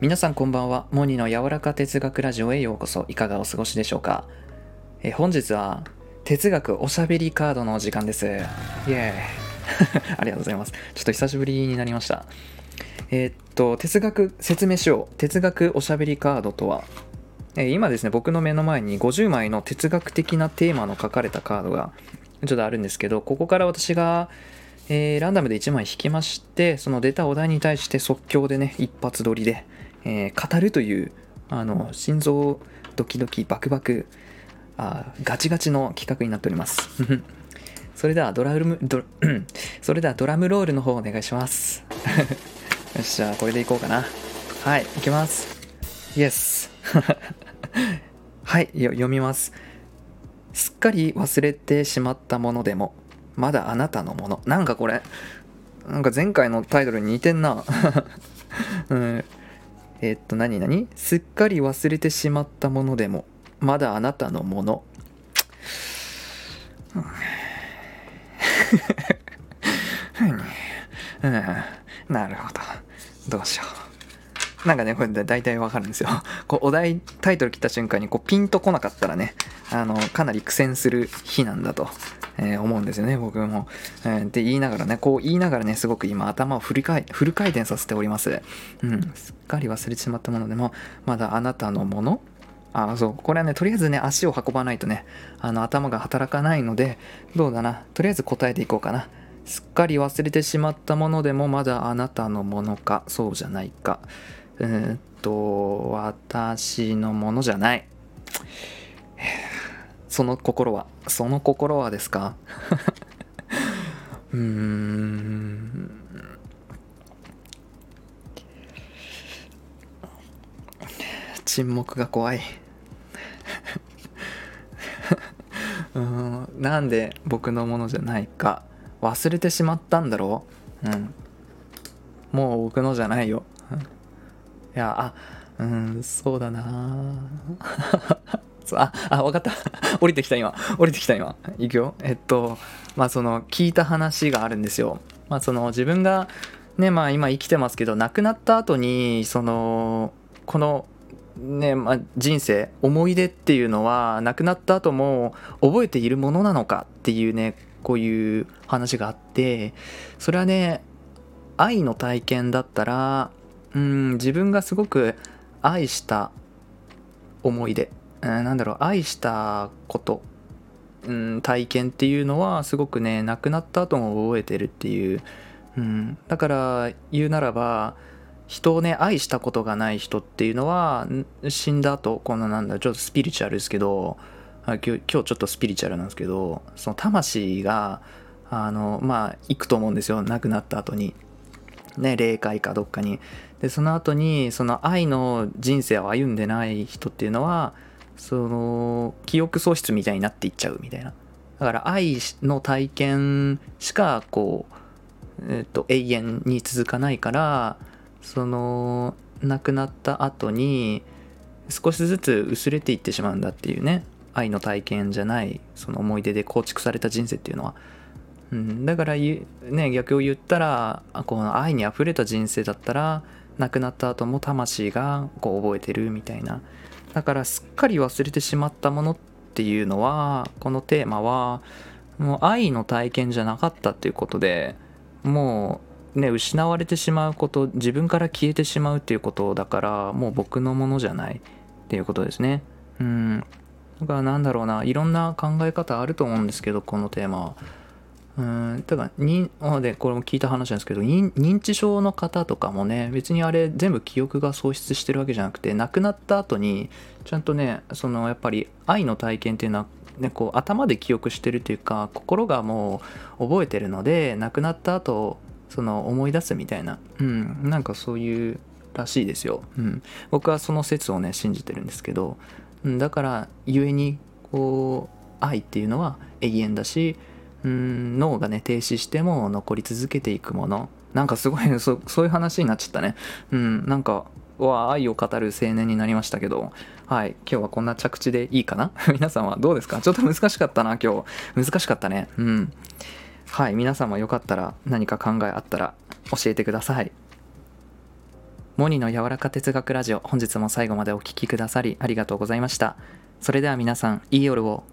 皆さんこんばんは。モニの柔らか哲学ラジオへようこそ。いかがお過ごしでしょうか？え本日は哲学おしゃべりカードの時間です。イエーイ ありがとうございます。ちょっと久しぶりになりました。えーっと、哲学説明しよう。哲学おしゃべりカードとは、えー今ですね、僕の目の前に50枚の哲学的なテーマの書かれたカードがちょっとあるんですけど、ここから私がえーランダムで1枚引きましてその出たお題に対して即興でね一発撮りで、えー語るというあの心臓ドキドキバクバクあーガチガチの企画になっております。それではドラムドそれではドラムロールの方お願いします。よしじゃあこれでいこうかな。はいいきます。イエスはいよ読みます。すっかり忘れてしまったものでもまだあなたのもの。なんかこれなんか前回のタイトルに似てんな、うん、えっと何何？すっかり忘れてしまったものでも。まだあなたのもの。うん。なるほど。どうしよう。なんかねこれ大体わかるんですよ。こうお題タイトル切った瞬間にこうピンとこなかったらねあのかなり苦戦する日なんだと、えー思うんですよね僕も、えーって言いながらねこう言いながらねすごく今頭をフル回フル回転させております。うんすっかり忘れてしまったものでもまだあなたのものあそうこれはねとりあえずね足を運ばないとねあの頭が働かないのでどうだなとりあえず答えていこうかな。すっかり忘れてしまったものでもまだあなたのものかそうじゃないか。うーんと私のものじゃない。その心は。その心はですか？うーん。沈黙が怖い。うん。なんで僕のものじゃないか。忘れてしまったんだろう？うん。もう僕のじゃないよ。うん。いやあうんそうだな。ああ分かった。降りてきた今。降りてきた今。いくよ。えっとまあその聞いた話があるんですよ。まあその自分がねまあ今生きてますけど亡くなった後にそのこのねまあ、人生思い出っていうのは亡くなった後も覚えているものなのかっていうねこういう話があってそれはね愛の体験だったらうん自分がすごく愛した思い出、うん、なんだろう愛したこと、うん、体験っていうのはすごくね亡くなった後も覚えてるっていう、うん、だから言うならば人をね愛したことがない人っていうのは死んだ後このなんだちょっとスピリチュアルですけど今日今日ちょっとスピリチュアルなんですけどその魂があのまあ行くと思うんですよ亡くなった後に。ね霊界かどっかに。でその後にその愛の人生を歩んでない人っていうのはその記憶喪失みたいになっていっちゃうみたいな。だから愛の体験しかこう、えっと永遠に続かないからその亡くなった後に少しずつ薄れていってしまうんだっていうね。愛の体験じゃないその思い出で構築された人生っていうのは、うん、だからね逆を言ったらこの愛にあふれた人生だったら亡くなった後も魂がこう覚えてるみたいな。だからすっかり忘れてしまったものっていうのはこのテーマはもう愛の体験じゃなかったっていうことでもうね失われてしまうこと自分から消えてしまうっていうことだからもう僕のものじゃないっていうことですね。うん。だからなんだろうないろんな考え方あると思うんですけどこのテーマは。うんだにあでこれも聞いた話なんですけど認知症の方とかもね別にあれ全部記憶が喪失してるわけじゃなくて亡くなった後にちゃんとねそのやっぱり愛の体験っていうのはね、こう頭で記憶してるというか心がもう覚えてるので亡くなった後その思い出すみたいな、うん、なんかそういうらしいですよ、うん、僕はその説をね信じてるんですけど、うん、だからゆえにこう愛っていうのは永遠だし、うん、脳がね停止しても残り続けていくもの。なんかすごい そそういう話になっちゃったね。うんなんかは愛を語る青年になりましたけど。はい今日はこんな着地でいいかな？皆さんはどうですか？ちょっと難しかったな今日。難しかったね。うん。はい皆さんもよかったら何か考えあったら教えてください。モニの柔らか哲学ラジオ本日も最後までお聴きくださりありがとうございました。それでは皆さんいい夜を。